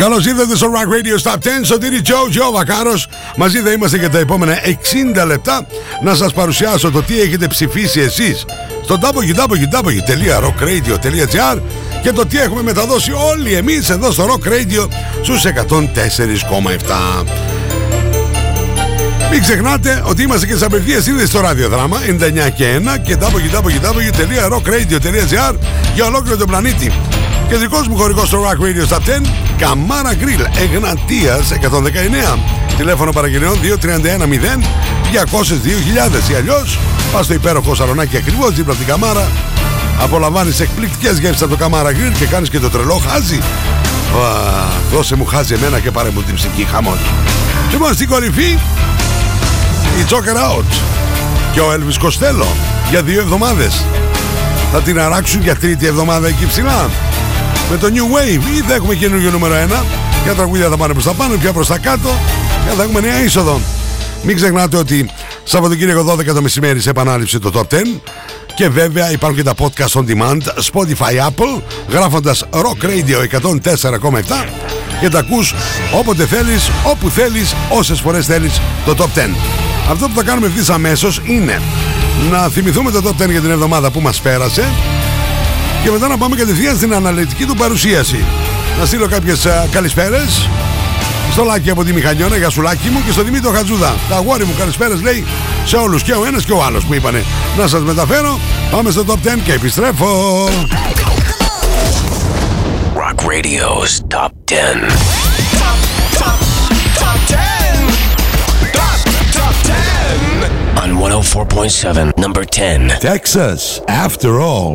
Καλώς ήρθατε στο Rock Radio Stop 10. Σωτήρι Τζο, Τζο Βακάρο. Μαζί θα είμαστε για τα επόμενα 60 λεπτά να σας παρουσιάσω το τι έχετε ψηφίσει εσείς στο www.rockradio.gr και το τι έχουμε μεταδώσει όλοι εμείς εδώ στο Rock Radio στους 104,7. Μην ξεχνάτε ότι είμαστε και σε απευθείας σύνδεση στο ραδιοδράμα 99 και 1 και www.rockradio.gr για ολόκληρο τον πλανήτη. Κεντρικός μου χωρικός στο Rock Radio Stop 10 Καμάρα Grill Εγνατίας 119 Τηλέφωνο παραγγελιών 2310 202.000 ή αλλιώς πας στο υπέροχο σαλονάκι ακριβώς δίπλα από την Καμάρα. Απολαμβάνεις εκπληκτικές γεύσεις από το Καμάρα Grill και κάνεις και το τρελό χάζι. Δώσε μου χάζι εμένα και πάρε μου την ψυχή χαμόν Λοιπόν στην κορυφή η Joker Out και ο Elvis Costello για δύο εβδομάδες. Θα την αράξουν για τρίτη εβδομάδα εκεί ψηλά με το New Wave ή θα έχουμε καινούργιο νούμερο 1 για τραγούδια θα πάνε προς τα πάνω, πια προς τα κάτω. Και θα έχουμε νέα είσοδο. Μην ξεχνάτε ότι Σαββατοκύριακο 12 το μεσημέρι σε επανάληψη το Top 10 και βέβαια υπάρχουν και τα podcast on demand Spotify Apple γράφοντας Rock Radio 104,7 και τα ακούς όποτε θέλεις, όπου θέλεις, όσες φορές θέλεις το Top 10. Αυτό που θα κάνουμε ευθύς αμέσως είναι να θυμηθούμε το Top 10 για την εβδομάδα που μας πέρασε και μετά να πάμε κατευθείαν στην αναλυτική του παρουσίαση. Να στείλω κάποιες καλησπέρες στο Λάκη από τη Μηχανιώνα, για σου Λάκη μου και στο Δημήτρη Χατζούδα. Τα αγόρι μου καλησπέρες λέει σε όλους και ο ένας και ο άλλος που είπανε. Να σας μεταφέρω. Πάμε στο top 10 και επιστρέφω. Rock Radio's Top 10. Top, top, top 10. Top, top 10. On 104.7, number 10. Texas, after all.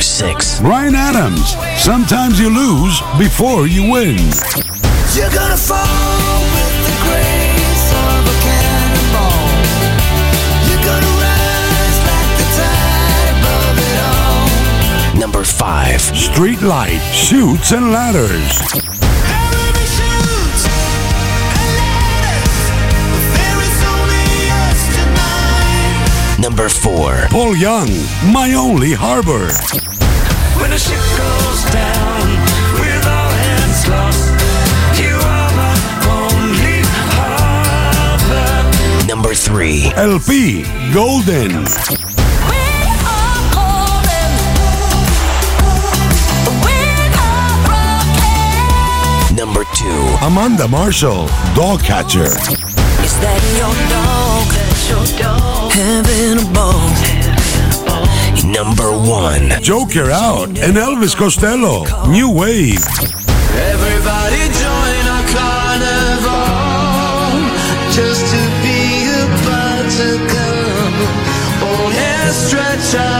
Number 6. Ryan Adams, sometimes you lose before you win. You're gonna fall with the grace of a cannonball. You're gonna rise like the tide above it all. Number 5. Street light, shoots and ladders. Number 4. Paul Young, my only harbor. When the ship goes down with all hands lost, you are my only harbor. Number 3. LP, Golden. Number 2. Amanda Marshall, Dog Catcher. Is that your dog? Having a ball. Number 1. Joker out and Elvis Costello, New Wave. Everybody join our carnival just to be about to come. Old hair stretch out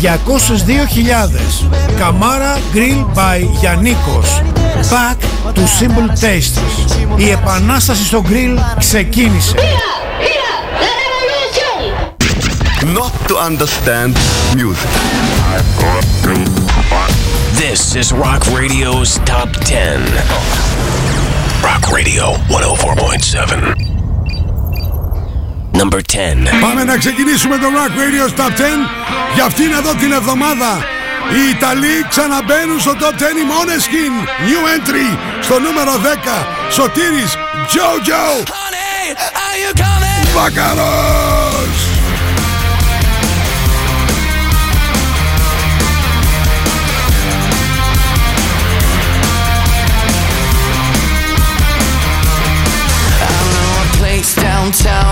202.000 Καμάρα Grill by Γιαννίκος Back to Simple Tastes Η επανάσταση στο grill ξεκίνησε not to understand music. This is Rock Radio's Top 10. Rock Radio 104.7. Number 10. Πάμε να ξεκινήσουμε το Rock Radio Top 10 για αυτήν εδώ την εβδομάδα. Οι Ιταλοί ξαναμπαίνουν στο Top 10 οι Måneskin. New entry στο νούμερο 10. Σωτήρης Jojo Honey, are you coming? Βακαρός. a place downtown, baby,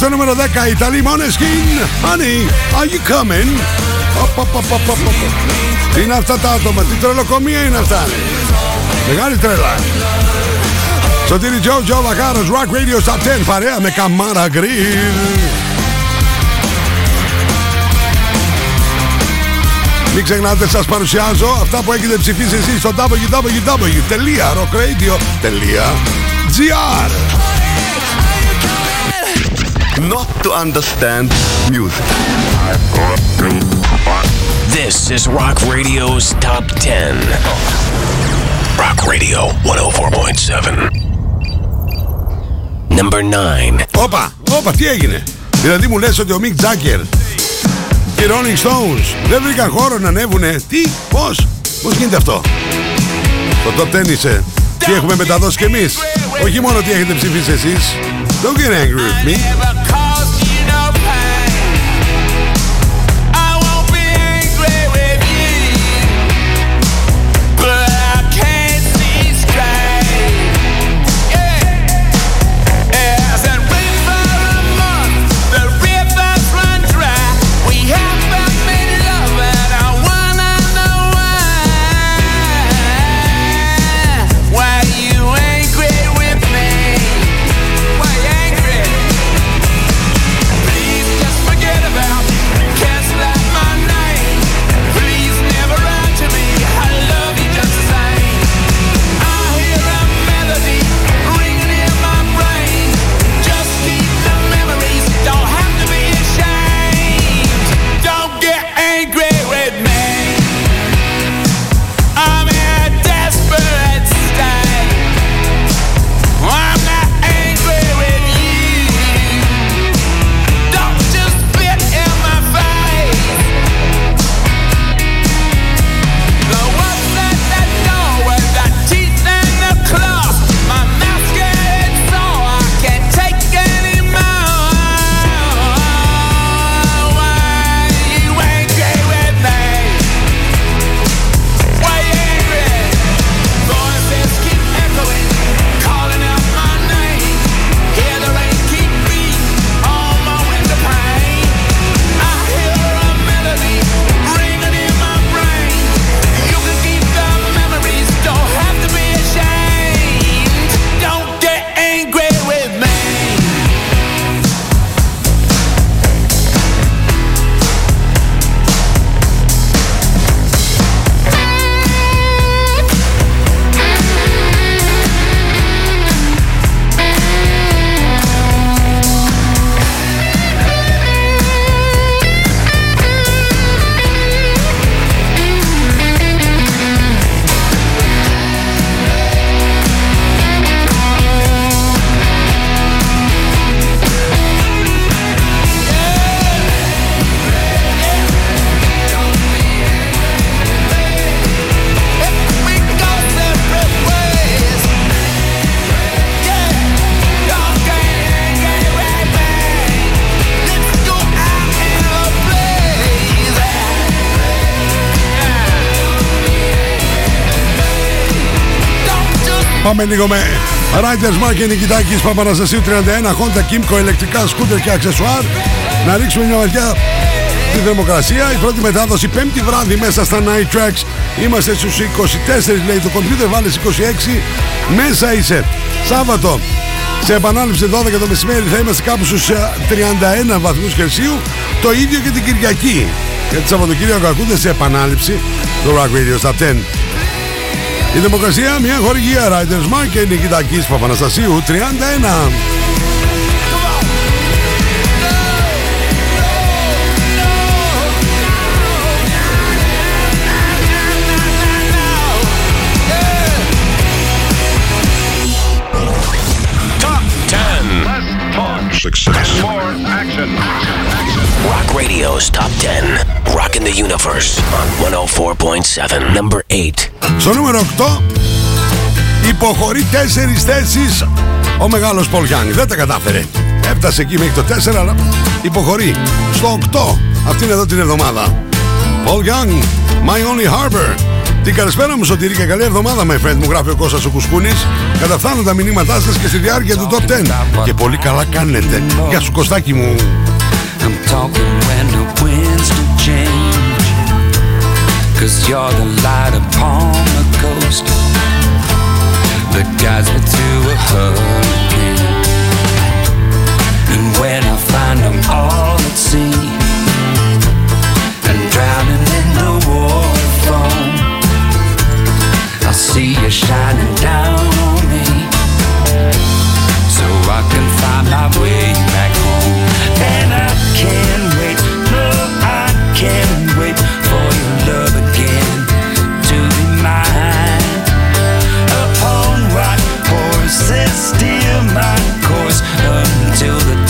Στο νούμερο 10. Ιταλοί Måneskin. Honey, are you coming? Οπ, οπ, οπ, οπ, οπ, οπ. Τι είναι αυτά τα άτομα, τι τρελοκομεία είναι αυτά. Μεγάλη τρέλα. Σωτήρι Τζο, Τζο Βακάρος, Rock Radio Top 10, παρέα με Καμάρα Grill. Μην ξεχνάτε, σας παρουσιάζω αυτά που έχετε ψηφίσει εσείς στο www.rockradio.gr Not to understand music. This is Rock Radio's Top 10. Rock Radio 104.7. Number 9. Όπα, όπα, τι έγινε; Δηλαδή μου λες ότι ο Mick Jagger και οι Rolling Stones δεν βρήκαν χώρο να ανέβουνε; Τι, πώς, πώς γίνεται αυτό; Το top 10 είσαι. Τι έχουμε μεταδώσει κι εμείς; Όχι μόνο τι έχετε ψηφίσει εσείς. Don't get angry with me. Πάμε λίγο με Riders Mark και Νικητάκης Παπαναστασίου 31 Honda Kimco ηλεκτρικά σκούτερ και αξεσουάρ. Να ρίξουμε μια ματιά στη θερμοκρασία. Η πρώτη μετάδοση πέμπτη βράδυ μέσα στα Night Tracks. Είμαστε στους 24 λέει το κομπιούτερ Βάλες 26 Μέσα είσαι. Σάββατο σε επανάληψη 12 το μεσημέρι θα είμαστε κάπου στους ε, 31 βαθμούς Κελσίου. Το ίδιο και την Κυριακή. Γιατί Σαββατοκύριακο ακούτε σε επανάληψη Το Rock Radio στα 10 η Δημοκρασία, μια χορηγία Riders Mark και Νικητακής Παπαναστασίου 31. Top 10. Success. More action. Rock Radio's Top 10. Rocking the Universe on 104.7. Number 8. Στο νούμερο 8 υποχωρεί 4 θέσεις ο μεγάλος Πολ Γιάννη. Δεν τα κατάφερε. Έφτασε εκεί μέχρι το 4 αλλά υποχωρεί. Στο 8 αυτήν εδώ την εβδομάδα. Paul Young, My Only Harbor. Την καλησπέρα μου Σωτήρη και καλή εβδομάδα my friend μου γράφει ο Κώστας ο Κουσκούνης Καταφθάνουν τα μηνύματά σας και στη διάρκεια του Top 10 Και πολύ καλά κάνετε Γεια σου Κωστάκη μου Change. Cause you're the light upon the coast that guides me to a hurricane. And when I find I'm all at sea and drowning in the water foam, I see you shining down on me so I can find my way back home. And I can't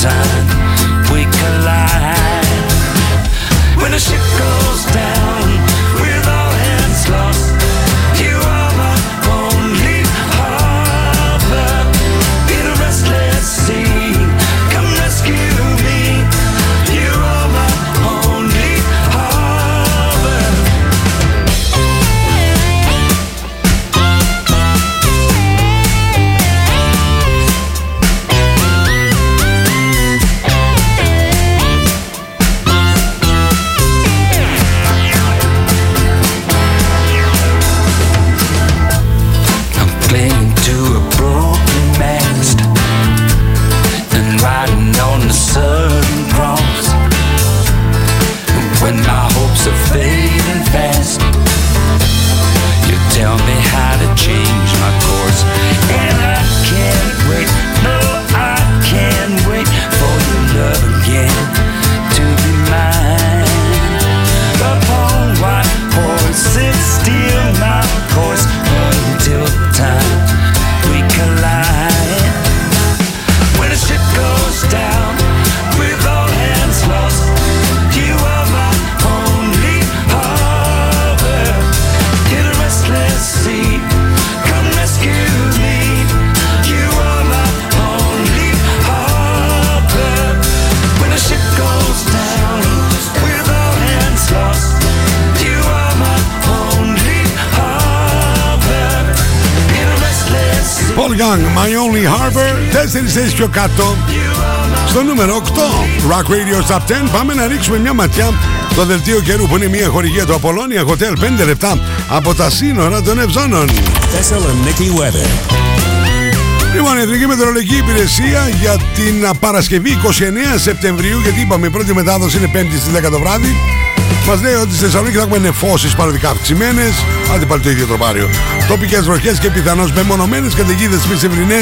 time we collide. When the ship goes Harbor 4 θέσεις πιο κάτω Στο νούμερο 8 Rock Radio Top 10 Πάμε να ρίξουμε μια ματιά στο δελτίο καιρού που είναι μια χορηγία του Apollonia Hotel 5 λεπτά από τα σύνορα των Ευζώνων. Thessaloniki weather. Λοιπόν, η Εθνική Μετεωρολογική Υπηρεσία για την α, Παρασκευή 29 Σεπτεμβρίου, γιατί είπαμε η πρώτη μετάδοση είναι 5η στις 10 το βράδυ, μας λέει ότι στη Θεσσαλονίκη θα έχουμε νεφώσεις παροδικά αυξημένες, άντε πάλι το ίδιο τροπάριο. Τοπικές βροχές και πιθανώς μεμονωμένες καταιγίδες μεσημβρινέ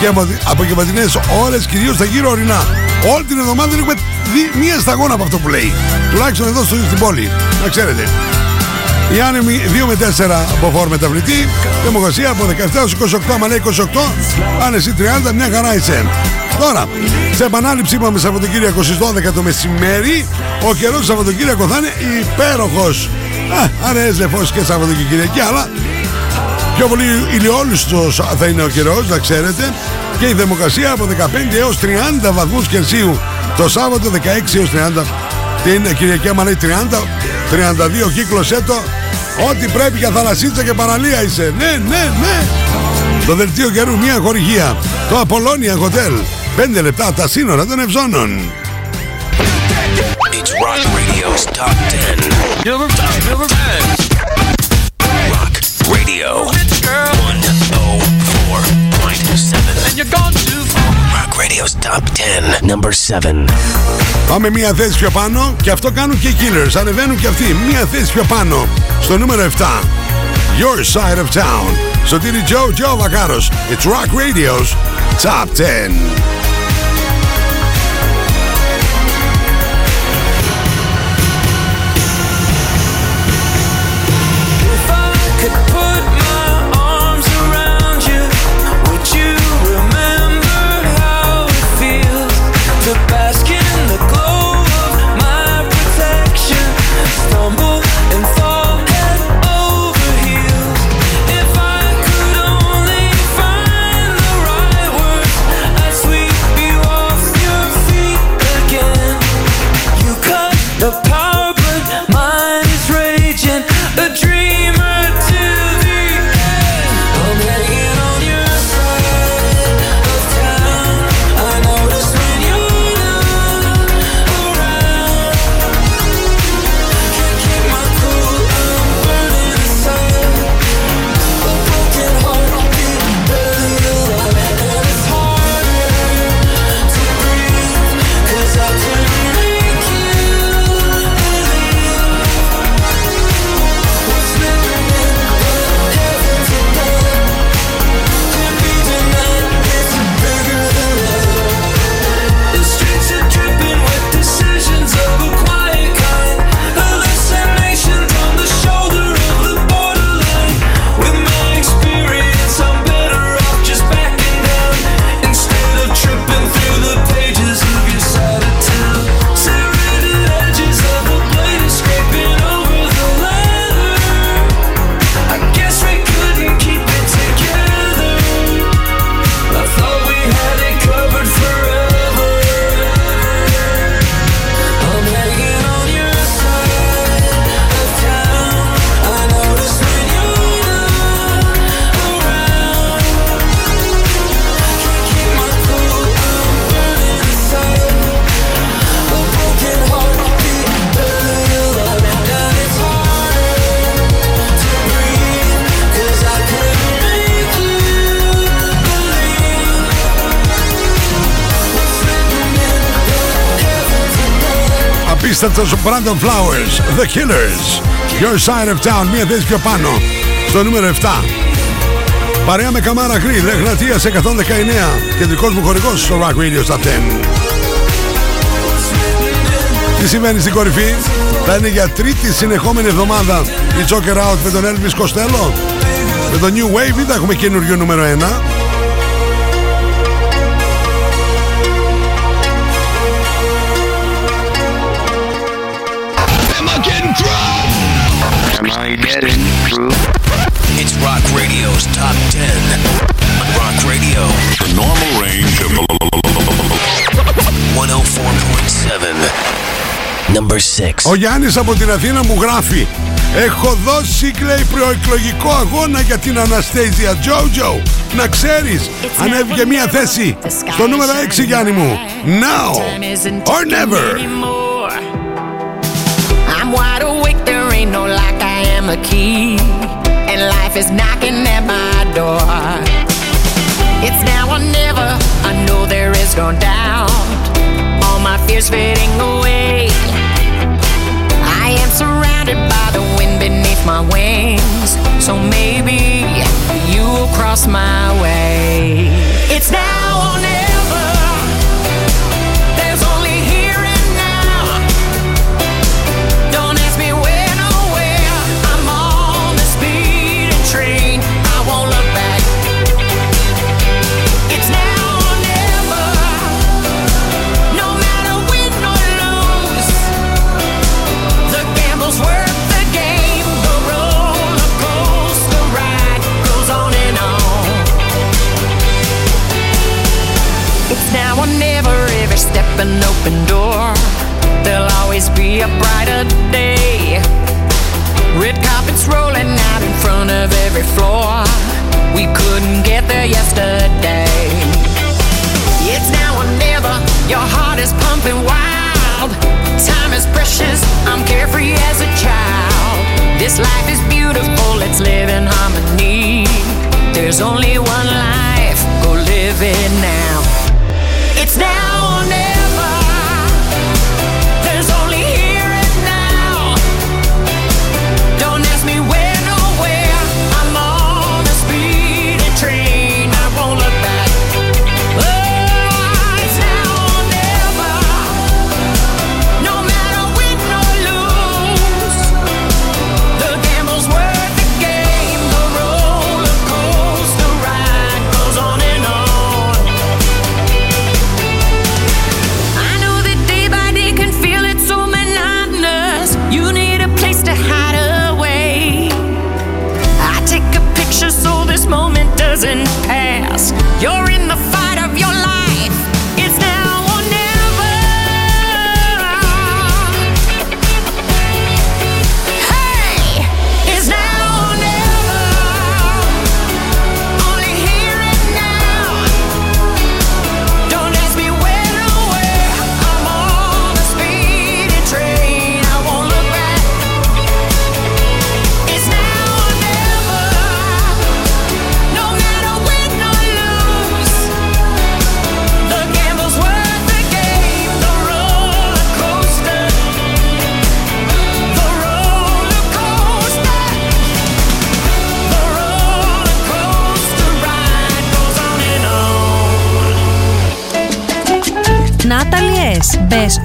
και απογευματινέ ώρες, κυρίως στα γύρω ορεινά. Όλη την εβδομάδα δεν έχουμε δει μία σταγόνα από αυτό που λέει. Τουλάχιστον εδώ στο, στην πόλη. Να ξέρετε. Η άνεμη 2 με 4 από φόρ μεταβλητή. Δημοκρασία από 17 έως 28. Άμα λέει 28, άνεση 30, μια χαρά είσαι. Τώρα, σε επανάληψη είπαμε Σαββατοκύριακο στις 12 το μεσημέρι. Ο καιρός του Σαββατοκύριακο θα είναι υπέροχος. Α, αρέσει λεφός και Σαββατοκύριακη, αλλά πιο πολύ ηλιόλουστος θα είναι ο καιρός, να ξέρετε. Και η θερμοκρασία από 15 έως 30 βαθμούς Κελσίου το Σάββατο, 16 έως 30 την Κυριακή άμα λέει 30, 32 κύκλωσέ το. Ό,τι πρέπει για θαλασσίτσα και παραλία είσαι. Ναι, ναι, ναι. Το δελτίο καιρού μια χορηγία. Το Απολώνια Hotel. 5 λεπτά από τα σύνορα των Ευζώνων. It's Rock Radio's Top 10. Number 10. Number 10. Rock Radio you're gone too far. Rock Radio's Top 10. Number 7. Πάμε μία θέση πιο πάνω και αυτό κάνουν και οι Killers. Ανεβαίνουν και αυτοί μία θέση πιο πάνω. Στο νούμερο 7. Your Side of Town. Σωτήρι Τζο, Τζο Βακάρος. It's Rock Radio's Top 10. Απίστευτος ο Brandon Flowers, The Killers. Your Side of Town, μία θέση πιο πάνω. Στο νούμερο 7. Παρέα με Καμάρα Γκριλ, Εγνατίας 119. Κεντρικός μου χορηγός στο Rock Radio Top 10. Τι σημαίνει στην κορυφή, θα είναι για τρίτη συνεχόμενη εβδομάδα η Joker Out με τον Elvis Costello. Με το New Wave ή θα έχουμε καινούριο νούμερο 1. Radio's Top 10. On Rock Radio. The normal range of 104.7. Number 6. Ο Γιάννης από την Αθήνα μου γράφει Έχω δώσει κλαίει προεκλογικό αγώνα για την Αναστέζια Τζότζο Να ξέρεις Ανέβηκε μία θέση Στο νούμερο 6 Γιάννη μου Now or never I'm wide awake, there ain't no lock, I am a key. Life is knocking at my door. It's now or never, I know there is no doubt. All my fears fading away. I am surrounded by the wind beneath my wings. So maybe you will cross my way. It's now or never.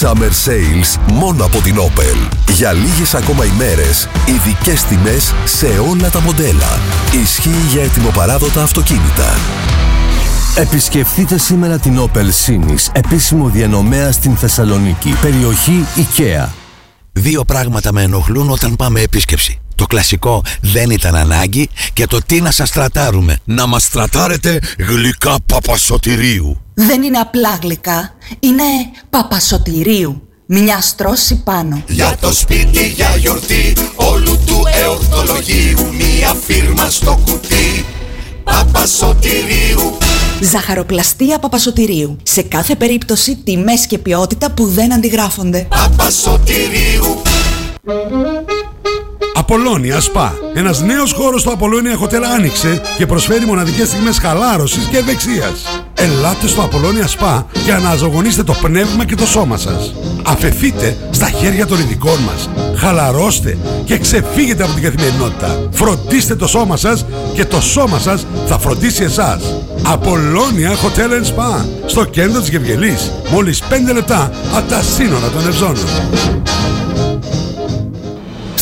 Summer Sales μόνο από την Opel. Για λίγες ακόμα ημέρες, ειδικές τιμές σε όλα τα μοντέλα. Ισχύει για ετοιμοπαράδοτα αυτοκίνητα. Επισκεφτείτε σήμερα την Opel Sinis, επίσημο διανομέα στην Θεσσαλονίκη, περιοχή IKEA. Δύο πράγματα με ενοχλούν όταν πάμε επίσκεψη. Το κλασικό δεν ήταν ανάγκη και το τι να σας στρατάρουμε. Να μας στρατάρετε γλυκά παπασωτηρίου. Δεν είναι απλά γλυκά, είναι παπασωτηρίου. Μια στρώση πάνω. Για το σπίτι, για γιορτή Όλου του εορτολογίου Μία φίρμα στο κουτί Παπασωτηρίου Ζαχαροπλαστεία Παπασωτηρίου. Σε κάθε περίπτωση τιμές και ποιότητα που δεν αντιγράφονται. Παπασωτηρίου Απολώνια Σπα. Ένας νέος χώρος στο Απολώνια Hotel άνοιξε και προσφέρει μοναδικές στιγμές χαλάρωσης και ευεξίας. Ελάτε στο Απολώνια Σπα και αναζωογονήστε το πνεύμα και το σώμα σας. Αφεθείτε στα χέρια των ειδικών μας. Χαλαρώστε και ξεφύγετε από την καθημερινότητα. Φροντίστε το σώμα σας και το σώμα σας θα φροντίσει εσάς. Απολώνια Hotel and Spa. Στο κέντρο της Γευγελής. Μόλις 5 λεπτά από τα σύνορα των Ευζώνων.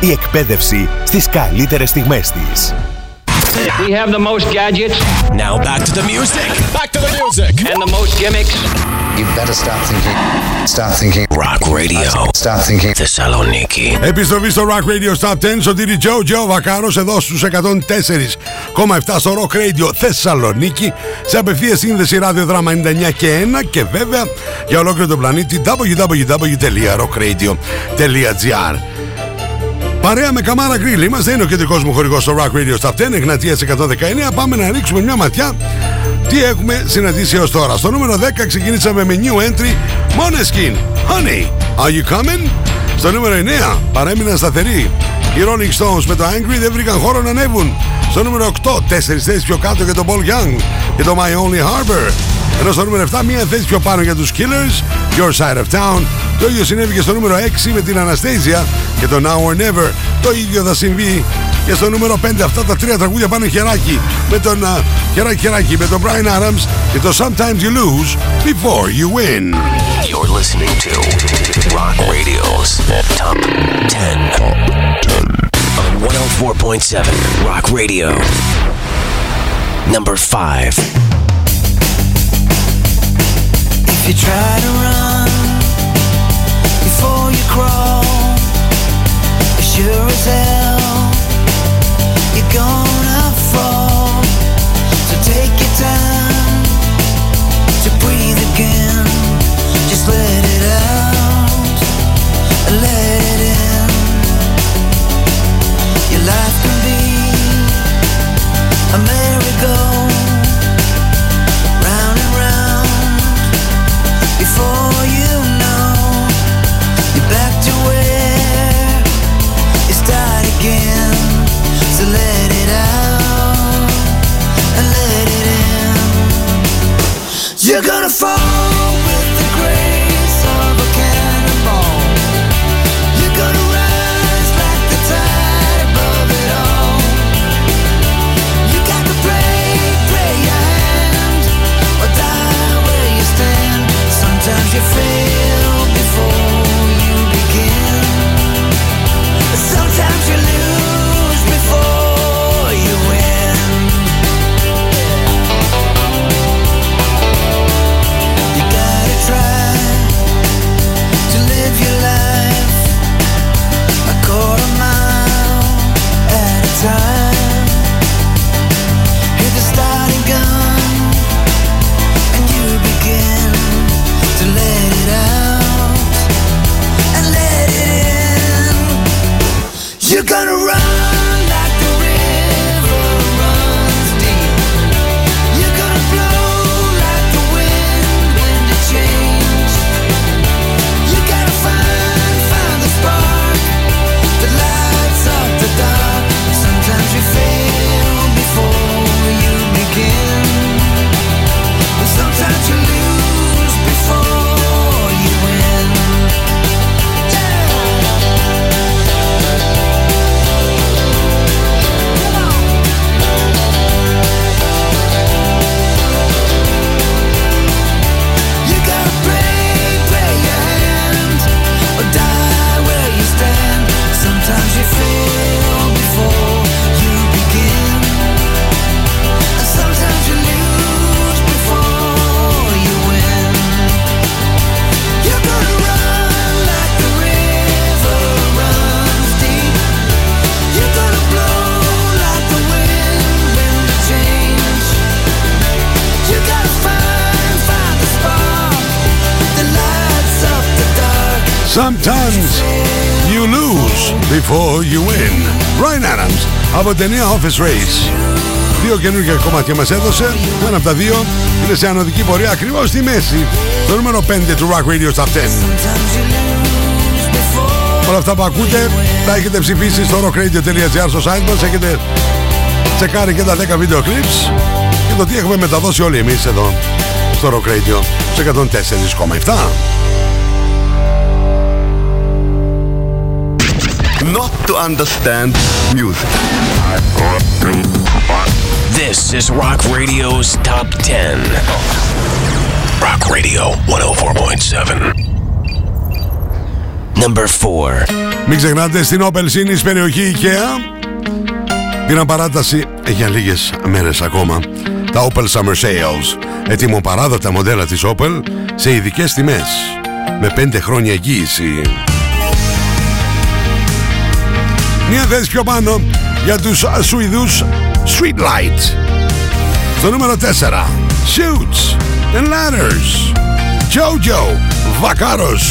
Η εκπαίδευση στις καλύτερες στιγμές της. We have the most gadgets. Now back to the music. Back to the music. And the most gimmicks. You better start thinking. Start thinking. Rock Radio. Start thinking. Θεσσαλονίκη. Επιστροφή στο Rock Radio Top 10 Σωτήρι Τζο Τζο Βακάρος εδώ στους 104,7 στο Rock Radio Θεσσαλονίκη σε απευθεία σύνδεση ραδιοδράμα 99 και 1 και βέβαια για ολόκληρο τον πλανήτη www.rockradio.gr Παρέα με Καμάρα Γκριλ είμαστε, είναι ο κεντρικός μου χορηγός στο Rock Radio Top 10 Εγνατίας 119 Πάμε να ρίξουμε μια ματιά. Τι έχουμε συναντήσει έως τώρα. Στο νούμερο 10 ξεκινήσαμε με new entry Måneskin Honey, are you coming? Στο νούμερο 9 παρέμειναν σταθεροί. Οι Rolling Stones με το Angry δεν βρήκαν χώρο να ανέβουν. Στο νούμερο 8 τέσσερις θέσεις πιο κάτω για το Paul Young και το My Only Harbor Ενώ στο νούμερο 7 μία θέση πιο πάνω για τους Killers, Your Side of Town. Το ίδιο συνέβη και στο νούμερο 6 με την Anastasia και το Now or Never. Το ίδιο θα συμβεί και στο νούμερο 5 αυτά τα τρία τραγούδια πάνε χεράκι με τον uh, χεράκι χεράκι με τον Brian Adams και το Sometimes You Lose Before You Win. You're listening to Rock Radio's Top 10. On 104.7 Rock Radio. Number 5. You try to run before you crawl, sure as hell you're gonna fall. So take your time to breathe again. Just let it out, let it in. Your life can be a Sometimes you lose before you win. Brian Adams από την ταινία Office Race. Δύο καινούργια κομμάτια μας έδωσε. Ένα από τα δύο είναι σε ανωδική πορεία ακριβώς στη μέση. Το νούμερο 5 του Rock Radio Top 10. Όλα αυτά που ακούτε τα έχετε ψηφίσει στο rockradio.gr στο site μας. Έχετε τσεκάρει και τα 10 βίντεο clips και το τι έχουμε μεταδώσει όλοι εμείς εδώ στο Rock Radio σε 104,7. To understand music. This is Rock Radio's Top 10. Rock Radio 104.7. Number 4. Μην ξεχνάτε στην Opel Sinis περιοχή IKEA Πήραν παράταση για λίγες μέρες ακόμα τα Opel Summer Sales Έτοιμο παράδοτα μοντέλα της Opel σε ειδικές τιμές με 5 χρόνια εγγύηση Μια θέση πιο πάνω για τους Σουηδούς. Streetlight Στο νούμερο 4 Shoots and Ladders. Jojo Vakaros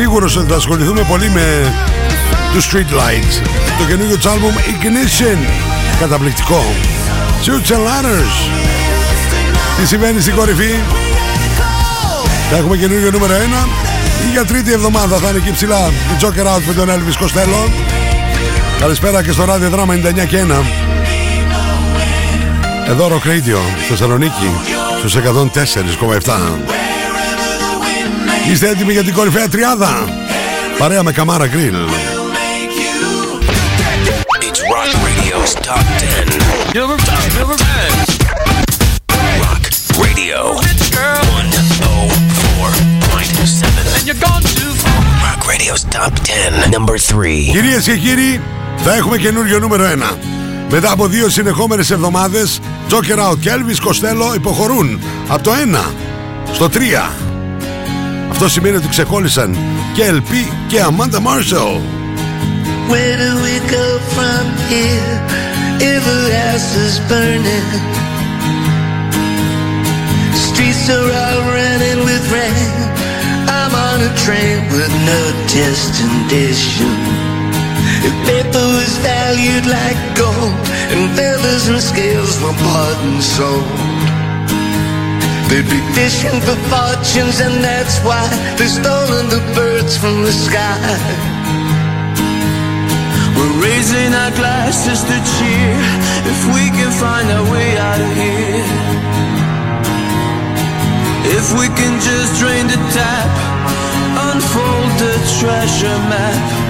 σίγουρος ότι θα ασχοληθούμε πολύ με τους Street Lights. Το καινούργιο τους άλμπουμ Ignition. Καταπληκτικό. Shoots and Ladders. Τι συμβαίνει στην κορυφή; Θα έχουμε καινούργιο νούμερο 1. Για τρίτη εβδομάδα θα είναι εκεί ψηλά. Η Joker Out με τον Elvis Costello. Καλησπέρα και στο ράδιο δράμα 99 και 1. Εδώ Rock Radio, Θεσσαλονίκη, στους 104,7. Είστε έτοιμοι για την κορυφαία τριάδα; Παρέα με Καμάρα Grill. It's Rock Radio's Top 10. Number 10. Number 10. Rock Radio 104.7. And you're gone too far. Rock Radio's Top 10. Number 3. Κυρίες και κύριοι, θα έχουμε καινούριο νούμερο 1. Μετά από δύο συνεχόμενες εβδομάδες, Joker Out και Elvis Costello υποχωρούν από το 1 στο 3. Αυτό σημαίνει ότι ξεκόλλησαν και LP και Amanda Marshall. Where do we go from here if the house is burning? Streets are all running with rain. I'm on a train with no destination. If paper was valued like gold and feathers and scales were bought and sold. They'd be fishing for fortunes and that's why they're stolen the birds from the sky. We're raising our glasses to cheer if we can find our way out of here. If we can just drain the tap, unfold the treasure map,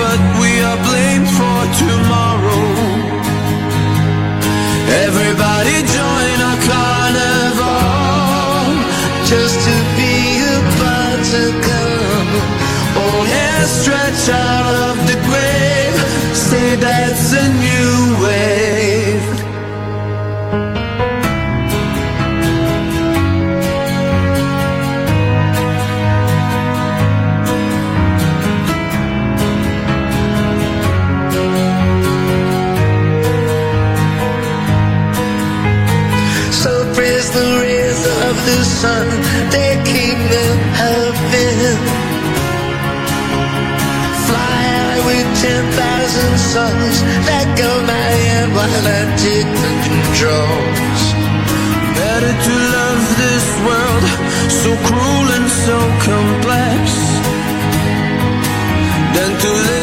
but we are blamed for tomorrow. Everybody join our carnival just to be a part to come. Oh, hair stretch out of the grave. Say that's a new wave. The sun, keep them helping. Fly high with ten thousand songs that go my hand while I take the controls. Better to love this world, so cruel and so complex, than to live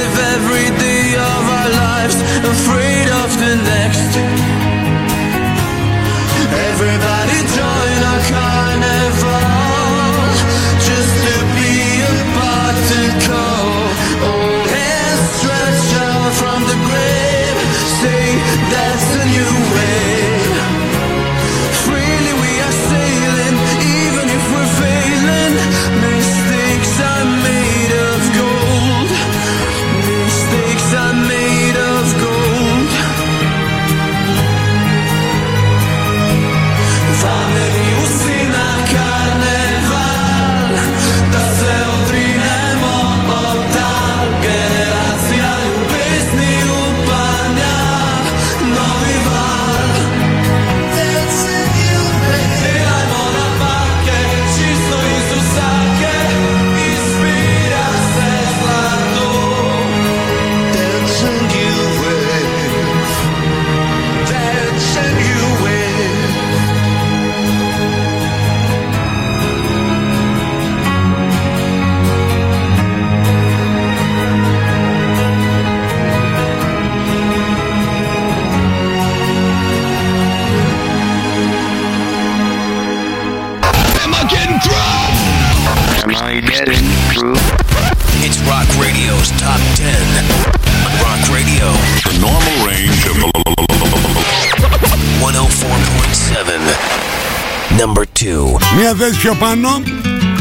Μία θέση πιο πάνω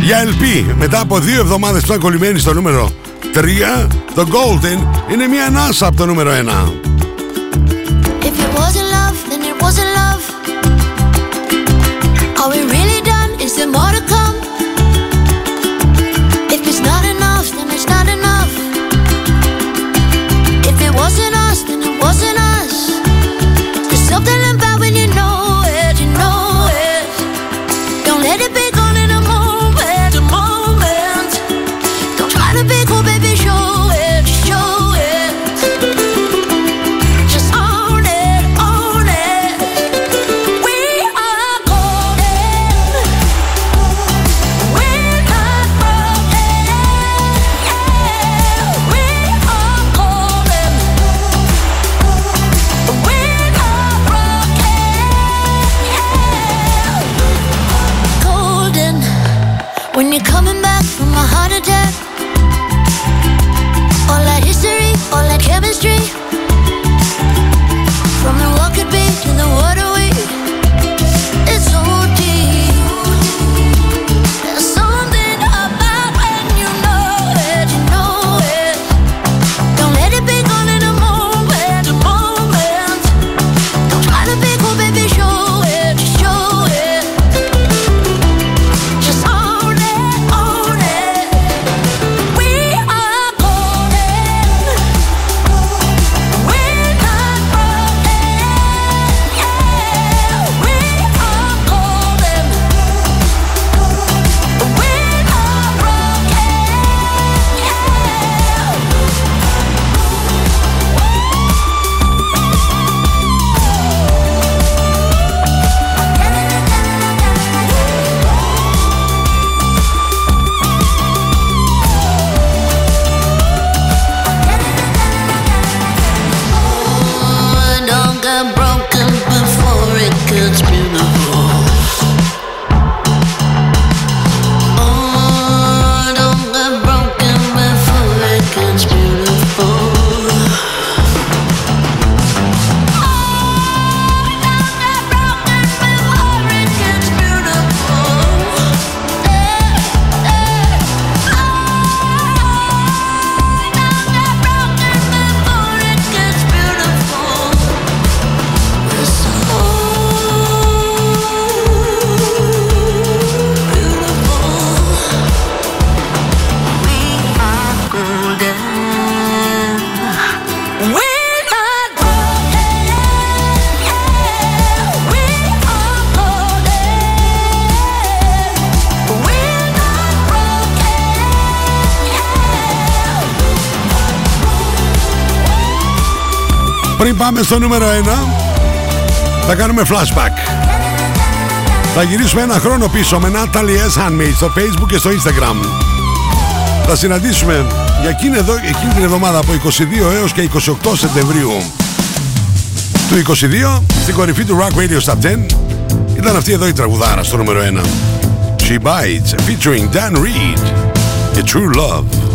για LP. Μετά από δύο εβδομάδες που ήταν κολλημένοι στο νούμερο 3, το Golden είναι μία ανάσα από το νούμερο 1. Πριν πάμε στο νούμερο 1, θα κάνουμε flashback. Θα γυρίσουμε ένα χρόνο πίσω με Natalie S. Handmade στο Facebook και στο Instagram. Θα συναντήσουμε για εκείνη, εδώ, εκείνη την εβδομάδα από 22 έως και 28 Σεπτεμβρίου του 22 στην κορυφή του Rock Radio Top 10 ήταν αυτή εδώ η τραγουδάρα στο νούμερο 1. She Bites featuring Dan Reed A True Love.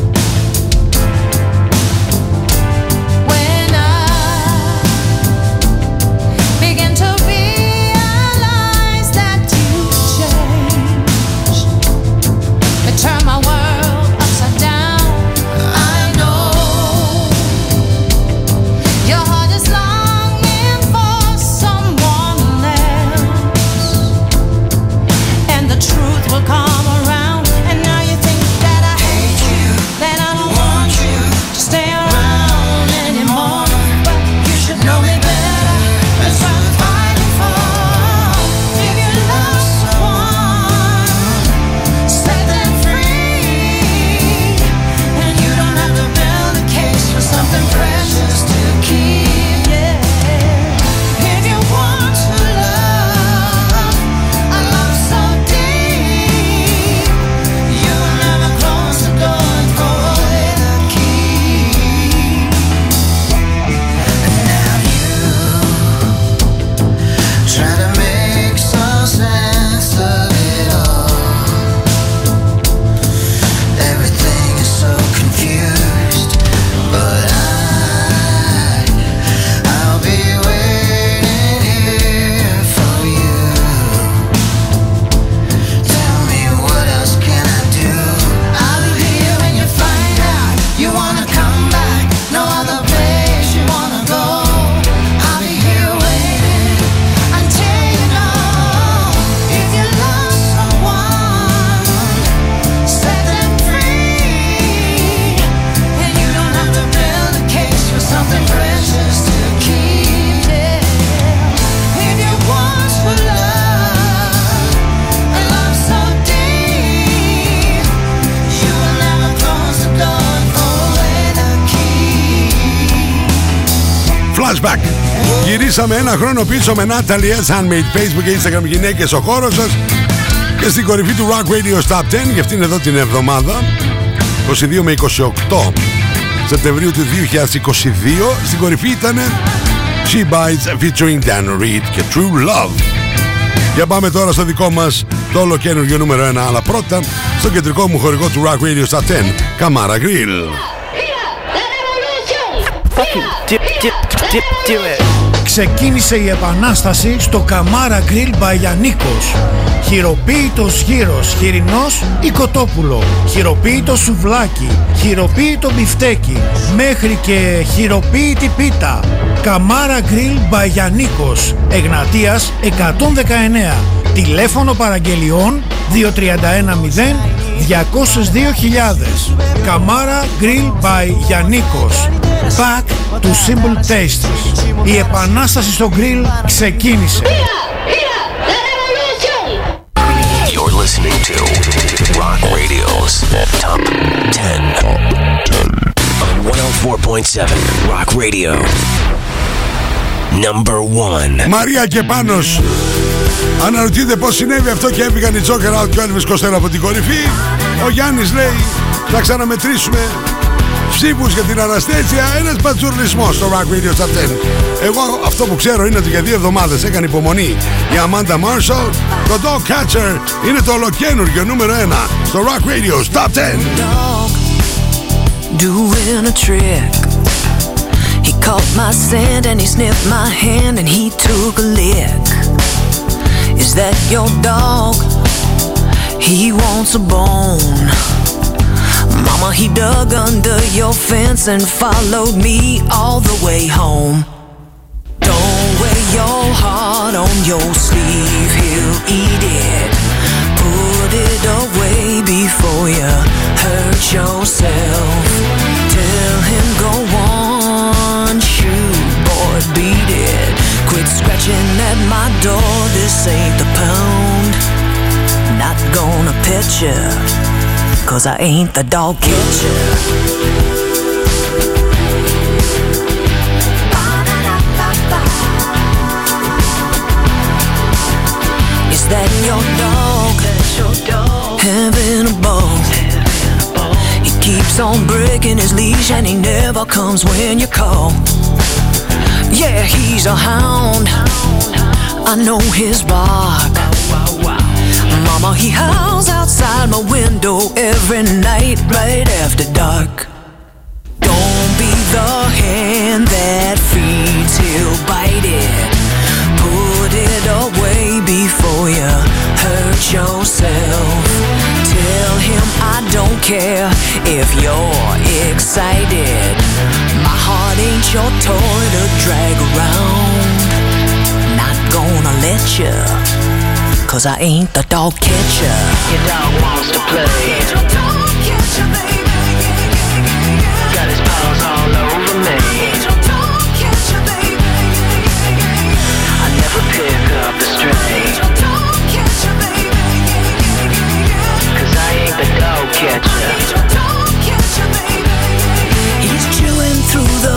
Γυρίσαμε ένα χρόνο πίσω με Natalie S. Handmade Facebook και Instagram γυναίκες στο χώρο σας και στην κορυφή του Rock Radio Top 10 για αυτήν εδώ την εβδομάδα 22 με 28 Σεπτεμβρίου του 2022 στην κορυφή ήταν She Bites featuring Dan Reed και True Love Για πάμε τώρα στο δικό μας το ολοκένουργιο νούμερο 1 Αλλά πρώτα στο κεντρικό μου χορηγό του Rock Radio στα 10 Καμάρα Grill Ξεκίνησε η επανάσταση στο Καμάρα Grill by Γιαννίκος. Χειροποίητος γύρος, χοιρινός ή κοτόπουλο. Χειροποίητο σουβλάκι, χειροποίητο μπιφτέκι. Μέχρι και χειροποίητη πίτα. Καμάρα Grill by Γιαννίκος. Εγνατίας 119. Τηλέφωνο παραγγελιών 2310 202.000 Καμάρα Grill by Γιαννίκος Back to Simple Tastes Η επανάσταση στο grill ξεκίνησε You're listening to Rock Radio's Top 10. On 104.7 Rock Radio. Number 1. Μαρία και Πάνος Αναρωτιούνται πως συνέβη αυτό και έβγαν οι Joker Out και ο Elvis Costello από την κορυφή. Ο Γιάννης λέει θα ξαναμετρήσουμε ψήφους για την Αναστέτσια. Ένας πατσουρλισμός στο Rock Radio Top 10 Εγώ αυτό που ξέρω είναι ότι για δύο εβδομάδες έκανε υπομονή η Amanda Marshall. Το Dog Catcher είναι το ολοκένουργιο νούμερο 1 στο Rock Radio Top 10 doing a trick. He caught my scent and he sniffed my hand and he took a lick. Is that your dog? He wants a bone. Mama, he dug under your fence and followed me all the way home. Don't wear your heart on your sleeve, he'll eat it. Put it away before you hurt yourself. It. Quit scratching at my door, this ain't the pound. Not gonna pet you, cause I ain't the dog catcher. Is that your dog? Having a ball. He keeps on breaking his leash and he never comes when you call. Yeah, he's a hound. I know his bark. Mama, he howls outside my window every night right after dark. Don't be the hand that feeds, he'll bite it. Put it away before you hurt yourself. I don't care if you're excited. My heart ain't your toy to drag around. Not gonna let you, cause I ain't the dog catcher. Your dog wants to play.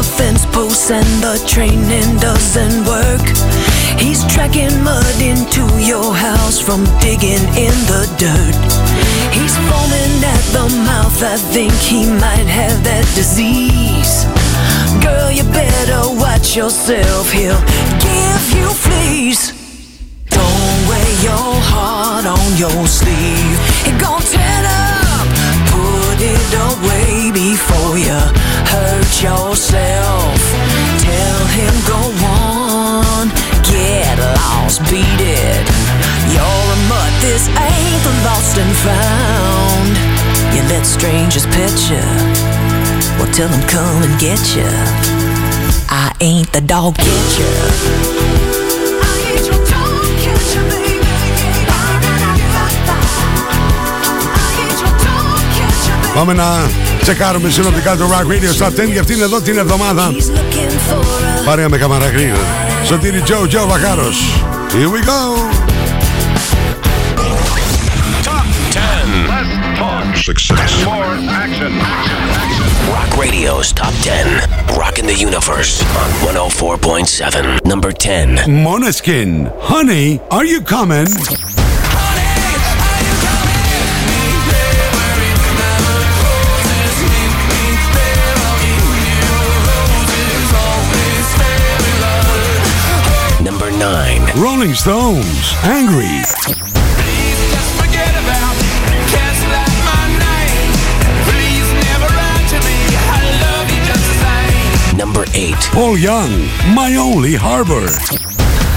Fence posts and the training doesn't work. He's tracking mud into your house from digging in the dirt. He's foaming at the mouth, I think he might have that disease. Girl, you better watch yourself, he'll give you fleas. Don't wear your heart on your sleeve. He gon' tear up. You let strangers pet you. Well, tell them come and get you. I ain't the dog catcher. Πάμε να τσεκάρουμε συνοπτικά το Rock Radio Top 10 για αυτήν εδώ την εβδομάδα. Παρέα με καμαρά Grill. Σωτήρι Τζο, Τζο Βαχάρος. Here we go. Success. More action. Rock Radio's Top 10. Rocking the Universe on 104.7. Number 10. Monoskin. Honey, are you coming? Number 9. Rolling Stones, Angry. 8. Paul Young, My Only Harbor.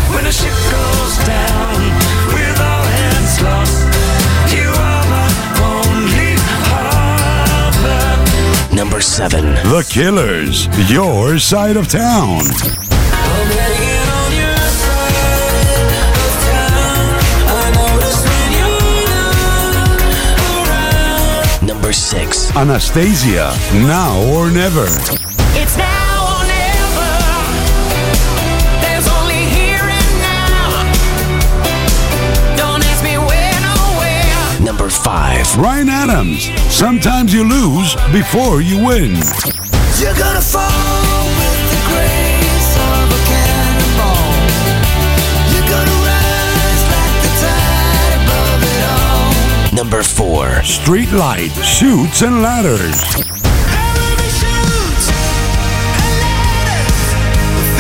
When a ship goes down with all hands lost, you are my only harbor. Number 7. The Killers, Your Side of Town. I'm hanging on your side of town. I notice when you're not around. Number 6. Anastasia, Now or Never. It's now 5. Ryan Adams, Sometimes You Lose Before You Win. You're gonna fall with the grace of a cannonball. You're gonna rise like the tide above it all. Number 4. Street Light, Shoots and Ladders. Everybody shoots and ladders.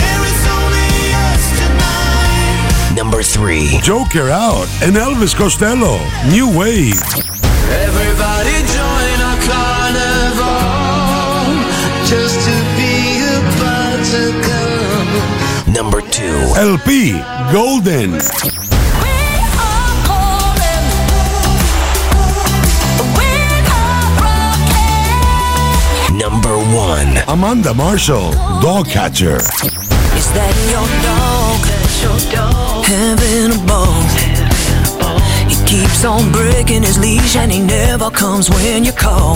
There is only us tonight. Number 3. Joker Out and Elvis Costello, New Wave. Number 2. LP, Golden. Number 1. Amanda Marshall, Dog Catcher. Is that your dog? Having a ball. He keeps on breaking his leash and he never comes when you call.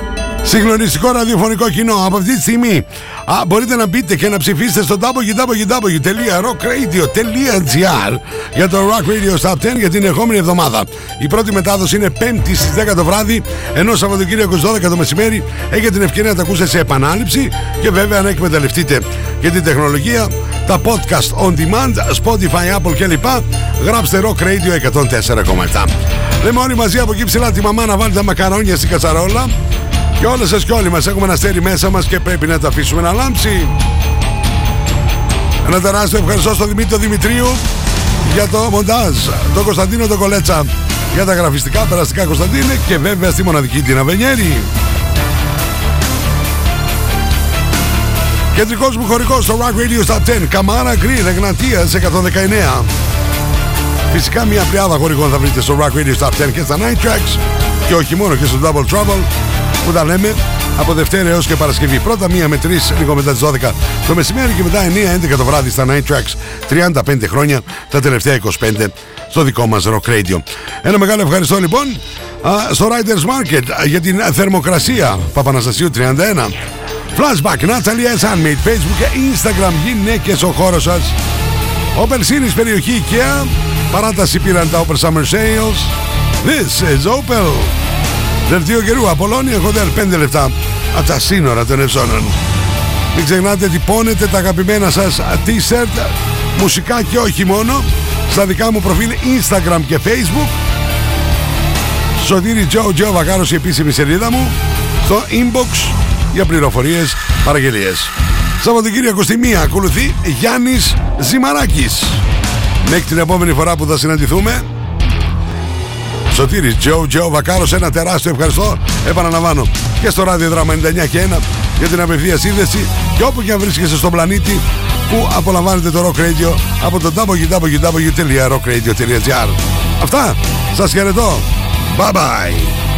Συγκλονιστικό ραδιοφωνικό κοινό. Από αυτή τη στιγμή α, μπορείτε να μπείτε και να ψηφίσετε στο www.rockradio.gr για το Rock Radio Top 10 για την ερχόμενη εβδομάδα. Η πρώτη μετάδοση είναι 5η στις 10 το βράδυ, ενώ Σαββατοκύριακος 12 το μεσημέρι έχετε την ευκαιρία να τα ακούσετε σε επανάληψη και βέβαια αν εκμεταλλευτείτε και την τεχνολογία, τα podcast on demand, Spotify, Apple κλπ. Γράψτε Rock Radio 104,7. Λέμε όλοι μαζί από εκεί ψηλά τη μαμά να βάλει τα μακαρόνια στην κατσαρόλα και όλες σας και όλοι μας έχουμε ένα αστέρι μέσα μας και πρέπει να τα αφήσουμε να λάμψει. Ένα τεράστιο ευχαριστώ στον Δημήτρη Δημητρίου για το μοντάζ, τον Κωνσταντίνο τον Κολέτσα για τα γραφιστικά, περαστικά Κωνσταντίνε και βέβαια στη μοναδική την Αβενιέρη. Κεντρικός μου χωρικός στο Rock Radio Top 10, Καμάρα Green, Εγνατίας 119. Φυσικά μια πλειάδα χωρικών θα βρείτε στο Rock Radio Top 10 και στα Night Tracks και όχι μόνο και στο Double Trouble που τα λέμε από Δευτέρα έως και Παρασκευή. Πρώτα μία με τρεις λίγο μετά τις 12 το μεσημέρι και μετά 9-11 το βράδυ στα Night Tracks. 35 χρόνια, τα τελευταία 25 στο δικό μας Rock Radio. Ένα μεγάλο ευχαριστώ λοιπόν α, στο Riders Market α, για την θερμοκρασία Παπαναστασίου 31. Flashback, Natalie S. Handmade, Facebook και Instagram γυναίκες ο χώρος σας. Opel Series περιοχή IKEA. Παράταση πήραν τα Opel Summer Sales. This is Opel. Δελτίο καιρού Απολώνια Hotel 5 λεπτά από τα σύνορα των Ευζώνων. Μην ξεχνάτε τυπώνετε τα αγαπημένα σας t-shirt, μουσικά και όχι μόνο, στα δικά μου προφίλ Instagram και Facebook. Σωτήρι Τζο Τζο Βακάρος η επίσημη σελίδα μου, στο inbox για πληροφορίες, παραγγελίες. Σαββατοκύριακο στη μία ακολουθεί Γιάννης Ζημαράκης. Μέχρι την επόμενη φορά που θα συναντηθούμε, Σωτήρης. Τζο Τζο Βακάρος ένα τεράστιο ευχαριστώ. Επαναλαμβάνω και στο ραδιοδράμα 99 και 1 για την απευθεία σύνδεση και όπου και αν βρίσκεσαι στον πλανήτη που απολαμβάνετε το Rock Radio από το www.rockradio.gr Αυτά, σας χαιρετώ. Bye bye